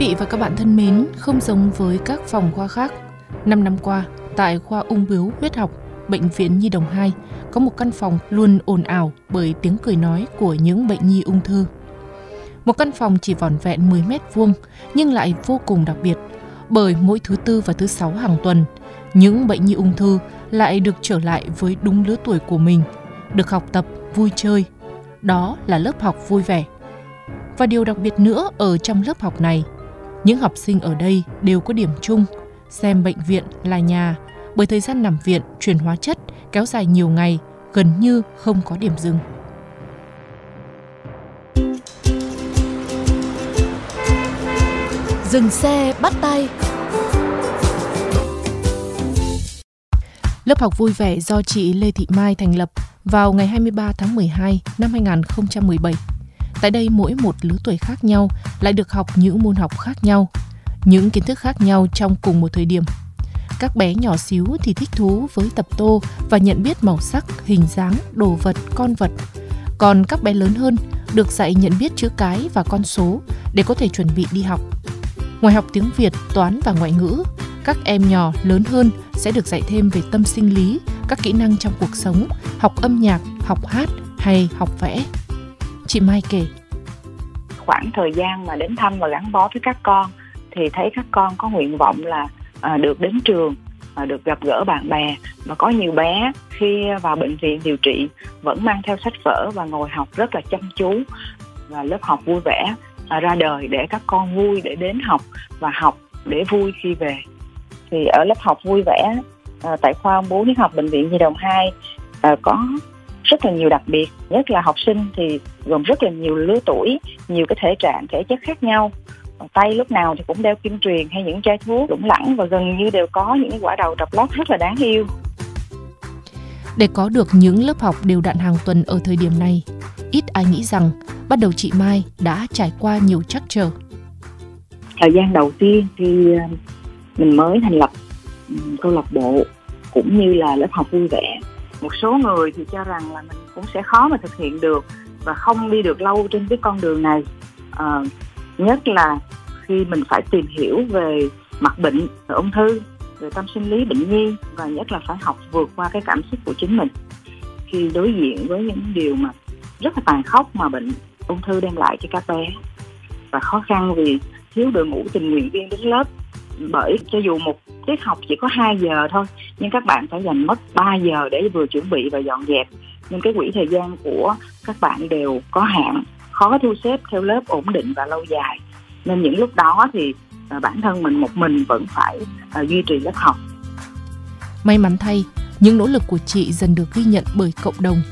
vị và các bạn thân mến, không giống với các phòng khoa khác, 5 năm qua, tại khoa ung bướu huyết học, Bệnh viện Nhi Đồng 2 có một căn phòng luôn ồn ào bởi tiếng cười nói của những bệnh nhi ung thư. Một căn phòng chỉ vỏn vẹn 10 mét vuông nhưng lại vô cùng đặc biệt bởi mỗi thứ tư và thứ sáu hàng tuần, những bệnh nhi ung thư lại được trở lại với đúng lứa tuổi của mình, được học tập, vui chơi. Đó là lớp học vui vẻ. Và điều đặc biệt nữa ở trong lớp học này, những học sinh ở đây đều có điểm chung, xem bệnh viện là nhà, bởi thời gian nằm viện truyền hóa chất kéo dài nhiều ngày, gần như không có điểm dừng. Dừng xe bắt tay Lớp học vui vẻ do chị Lê Thị Mai thành lập vào ngày 23 tháng 12 năm 2017. Tại đây mỗi một lứa tuổi khác nhau lại được học những môn học khác nhau, những kiến thức khác nhau trong cùng một thời điểm. Các bé nhỏ xíu thì thích thú với tập tô và nhận biết màu sắc, hình dáng, đồ vật, con vật. Còn các bé lớn hơn được dạy nhận biết chữ cái và con số để có thể chuẩn bị đi học. Ngoài học tiếng Việt, toán và ngoại ngữ, các em nhỏ lớn hơn sẽ được dạy thêm về tâm sinh lý, các kỹ năng trong cuộc sống, học âm nhạc, học hát hay học vẽ. Chị Mai kể. khoảng thời gian mà đến thăm và gắn bó với các con thì thấy các con có nguyện vọng là à, được đến trường à, được gặp gỡ bạn bè. Và có nhiều bé khi vào bệnh viện điều trị vẫn mang theo sách vở và ngồi học rất là chăm chú. Và lớp học vui vẻ à, ra đời để các con vui để đến học và học để vui khi về. Thì ở lớp học vui vẻ à, tại khoa bố huyết học bệnh viện Nhi đồng 2 à, có rất là nhiều đặc biệt nhất là học sinh thì gồm rất là nhiều lứa tuổi nhiều cái thể trạng thể chất khác nhau. Tay lúc nào thì cũng đeo kim truyền hay những chai thuốc lủng lẳng và gần như đều có những quả đầu trọc lót rất là đáng yêu. Để có được những lớp học đều đặn hàng tuần ở thời điểm này, ít ai nghĩ rằng bắt đầu chị Mai đã trải qua nhiều trắc trở. thời gian đầu tiên khi ờ, mình mới thành lập câu lạc bộ cũng như là lớp học vui vẻ một số người thì cho rằng là mình cũng sẽ khó mà thực hiện được và không đi được lâu trên cái con đường này. À, nhất là khi mình phải tìm hiểu về mặt bệnh về ung thư về tâm sinh lý bệnh nhi và nhất là phải học vượt qua cái cảm xúc của chính mình. Khi đối diện với những điều mà rất là tàn khốc mà bệnh ung thư đem lại cho các bé. Và khó khăn vì thiếu đội ngũ tình nguyện viên đến lớp bởi cho dù một tiết học chỉ có 2 giờ thôi nhưng các bạn phải dành mất 3 giờ để vừa chuẩn bị và dọn dẹp. Nhưng cái quỹ thời gian của các bạn đều có hạn khó thu xếp theo lớp ổn định và lâu dài. Nên những lúc đó thì à, bản thân mình một mình vẫn phải à, duy trì lớp học. May mắn thay, những nỗ lực của chị dần được ghi nhận bởi cộng đồng.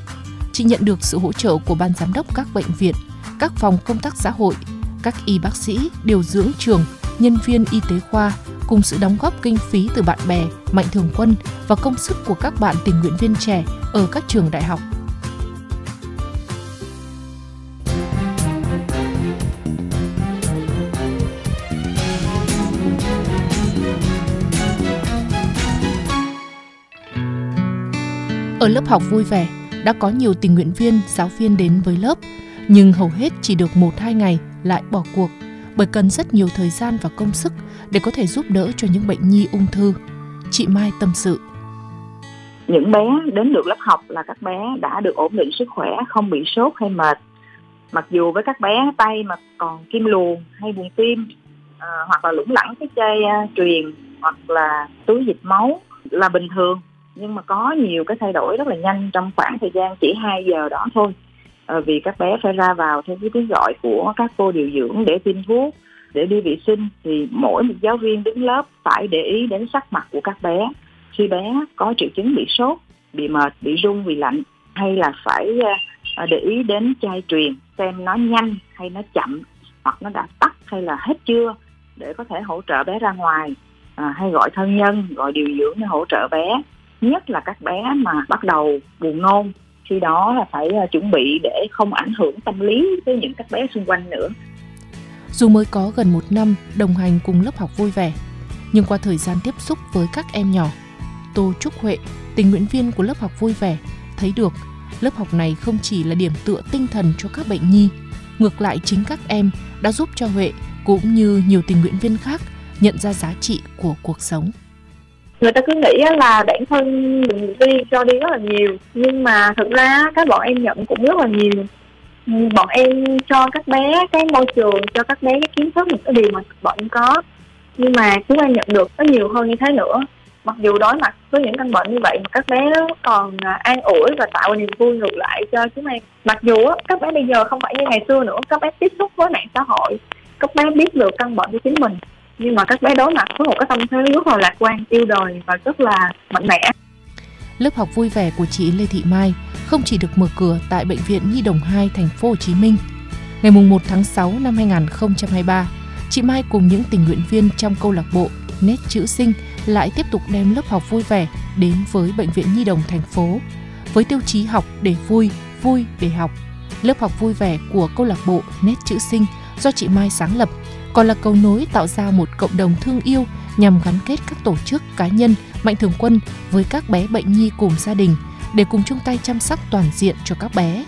Chị nhận được sự hỗ trợ của ban giám đốc các bệnh viện, các phòng công tác xã hội, các y bác sĩ, điều dưỡng trường, nhân viên y tế khoa cùng sự đóng góp kinh phí từ bạn bè, mạnh thường quân và công sức của các bạn tình nguyện viên trẻ ở các trường đại học. Ở lớp học vui vẻ, đã có nhiều tình nguyện viên, giáo viên đến với lớp, nhưng hầu hết chỉ được một hai ngày lại bỏ cuộc bởi cần rất nhiều thời gian và công sức để có thể giúp đỡ cho những bệnh nhi ung thư. Chị Mai tâm sự. những bé đến được lớp học là các bé đã được ổn định sức khỏe không bị sốt hay mệt mặc dù với các bé tay mà còn kim luồn hay buồn tim à, hoặc là lủng lẳng cái chai uh, truyền hoặc là túi dịch máu là bình thường nhưng mà có nhiều cái thay đổi rất là nhanh trong khoảng thời gian chỉ 2 giờ đó thôi Ờ, vì các bé phải ra vào theo cái tiếng gọi của các cô điều dưỡng để tiêm thuốc để đi vệ sinh thì mỗi một giáo viên đứng lớp phải để ý đến sắc mặt của các bé. Khi bé có triệu chứng bị sốt bị mệt bị run vì lạnh hay là phải ờ, để ý đến chai truyền xem nó nhanh hay nó chậm hoặc nó đã tắt hay là hết chưa để có thể hỗ trợ bé ra ngoài. À, hay gọi thân nhân gọi điều dưỡng để hỗ trợ bé. Nhất là các bé mà bắt đầu buồn nôn khi đó là phải ờ, chuẩn bị để không ảnh hưởng tâm lý với những các bé xung quanh nữa. Dù mới có gần một năm đồng hành cùng lớp học vui vẻ, nhưng qua thời gian tiếp xúc với các em nhỏ, tô trúc huệ, tình nguyện viên của lớp học vui vẻ, thấy được lớp học này không chỉ là điểm tựa tinh thần cho các bệnh nhi, ngược lại chính các em đã giúp cho huệ cũng như nhiều tình nguyện viên khác nhận ra giá trị của cuộc sống người ta cứ nghĩ là bản thân mình đi cho đi rất là nhiều, nhưng mà thực ra các bọn em nhận cũng rất là nhiều. Ừ, bọn em cho các bé cái môi trường, cho các bé cái kiến thức, những cái điều mà bọn em có. Nhưng mà chúng em nhận được có nhiều hơn như thế nữa. Mặc dù đối mặt với những căn bệnh như vậy mà các bé còn à, an ủi và tạo niềm vui ngược lại cho chúng em. Mặc dù các bé bây giờ không phải như ngày xưa nữa, các bé tiếp xúc với mạng xã hội, các bé biết được căn bệnh của chính mình nhưng mà các bé đối mặt với một cái tâm thế rất là lạc quan yêu đời và rất là mạnh mẽ lớp học vui vẻ của chị Lê Thị Mai không chỉ được mở cửa tại bệnh viện Nhi đồng 2 thành phố Hồ Chí Minh. Ngày 1 tháng 6 năm 2023, chị Mai cùng những tình nguyện viên trong câu lạc bộ Nét chữ sinh lại tiếp tục đem lớp học vui vẻ đến với bệnh viện Nhi đồng thành phố với tiêu chí học để vui, vui để học. Lớp học vui vẻ của câu lạc bộ Nét chữ sinh do chị Mai sáng lập còn là cầu nối tạo ra một cộng đồng thương yêu nhằm gắn kết các tổ chức cá nhân mạnh thường quân với các bé bệnh nhi cùng gia đình để cùng chung tay chăm sóc toàn diện cho các bé.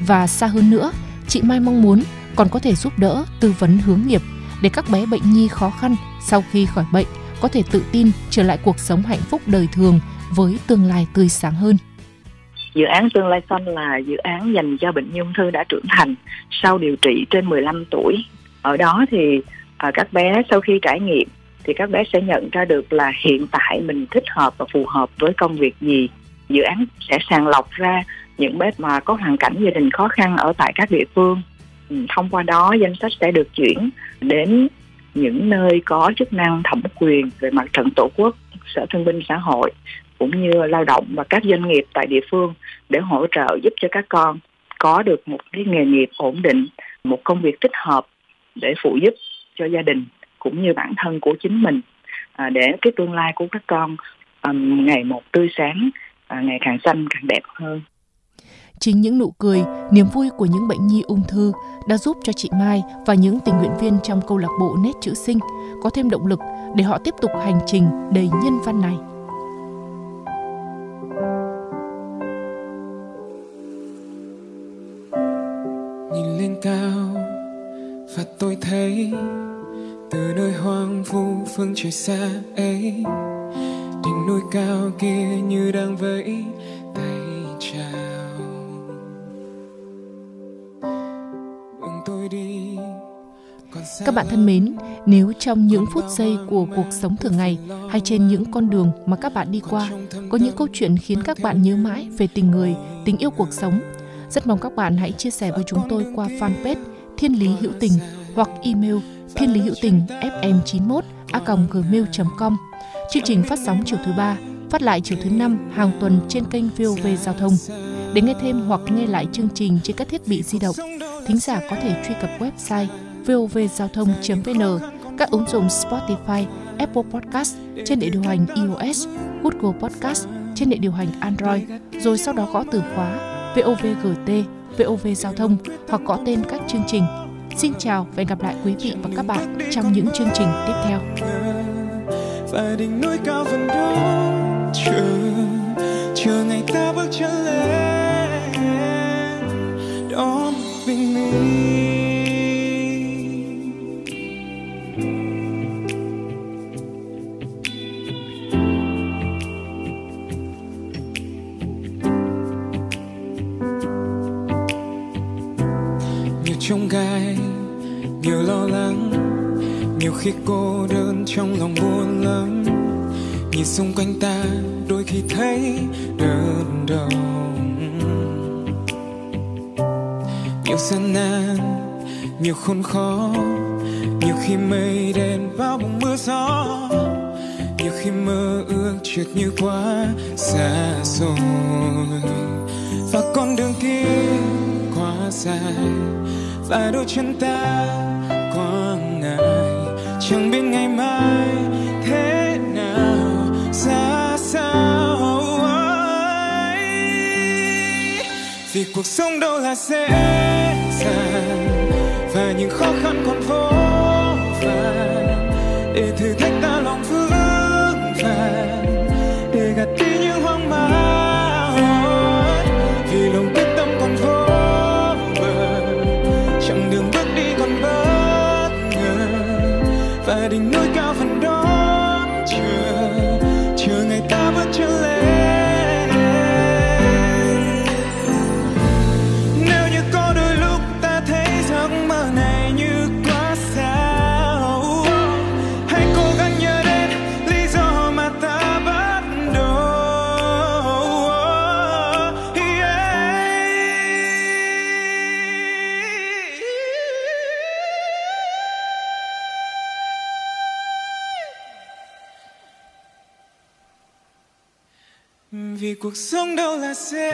Và xa hơn nữa, chị Mai mong muốn còn có thể giúp đỡ, tư vấn hướng nghiệp để các bé bệnh nhi khó khăn sau khi khỏi bệnh có thể tự tin trở lại cuộc sống hạnh phúc đời thường với tương lai tươi sáng hơn. Dự án Tương lai xanh là dự án dành cho bệnh nhi ung thư đã trưởng thành sau điều trị trên 15 tuổi. Ở đó thì à, các bé sau khi trải nghiệm thì các bé sẽ nhận ra được là hiện tại mình thích hợp và phù hợp với công việc gì. Dự án sẽ sàng lọc ra những bé mà có hoàn cảnh gia đình khó khăn ở tại các địa phương. Ừ, thông qua đó danh sách sẽ được chuyển đến những nơi có chức năng thẩm quyền về mặt trận tổ quốc, sở thương binh xã hội cũng như lao động và các doanh nghiệp tại địa phương để hỗ trợ giúp cho các con có được một cái nghề nghiệp ổn định, một công việc thích hợp để phụ giúp cho gia đình cũng như bản thân của chính mình à, để cái tương lai của các con um, ngày một tươi sáng, à, ngày càng xanh càng đẹp hơn. Chính những nụ cười, niềm vui của những bệnh nhi ung thư đã giúp cho chị Mai và những tình nguyện viên trong câu lạc bộ nét chữ sinh có thêm động lực để họ tiếp tục hành trình đầy nhân văn này. Nhìn lên cao và tôi thấy từ nơi hoang vu phương trời xa ấy đỉnh núi cao kia như đang vẫy tay chào. Tôi đi các bạn thân mến, nếu trong những phút giây của cuộc sống thường ngày hay trên những con đường mà các bạn đi qua có những câu chuyện khiến các bạn nhớ mãi về tình người, tình yêu cuộc sống, rất mong các bạn hãy chia sẻ với chúng tôi qua fanpage Thiên Lý Hữu Tình hoặc email thiên lý hữu tình fm91 a gmail.com. Chương trình phát sóng chiều thứ ba, phát lại chiều thứ năm hàng tuần trên kênh VOV Giao thông. Để nghe thêm hoặc nghe lại chương trình trên các thiết bị di động, thính giả có thể truy cập website vovgiao thông.vn, các ứng dụng Spotify, Apple Podcast trên hệ điều hành iOS, Google Podcast trên hệ điều hành Android, rồi sau đó gõ từ khóa VOVGT, VOV Giao thông hoặc gõ tên các chương trình Xin chào và hẹn gặp lại quý vị và các bạn trong những chương trình tiếp theo. Và đỉnh núi cao vẫn đó chờ chờ ngày ta bước chân lên, đón bình minh trong gai. Nhiều lo lắng, nhiều khi cô đơn trong lòng buồn lắm. Nhìn xung quanh ta, đôi khi thấy đơn độc. Nhiều gian nan, nhiều khốn khó. Nhiều khi mây đen bao bùng mưa gió. Nhiều khi mơ ước trượt như quá xa rồi. Và con đường kia quá dài và đôi chân ta quá ngại chẳng biết ngày mai thế nào, ra sao ấy. vì cuộc sống đâu là dễ vì cuộc sống đâu là dễ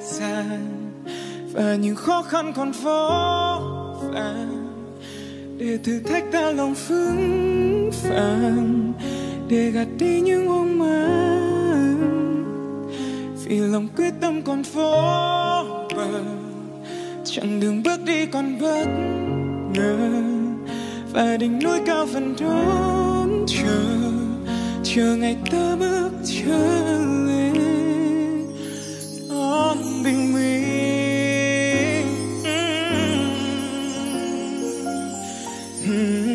dàng, và những khó khăn còn vô vàn để thử thách ta lòng vững vàng, để gạt đi những hoang mang. Vì lòng quyết tâm còn vô bờ chặng đường bước đi còn bất ngờ. Và đỉnh núi cao vẫn đón chờ chờ ngày ta bước chân Mm-hmm.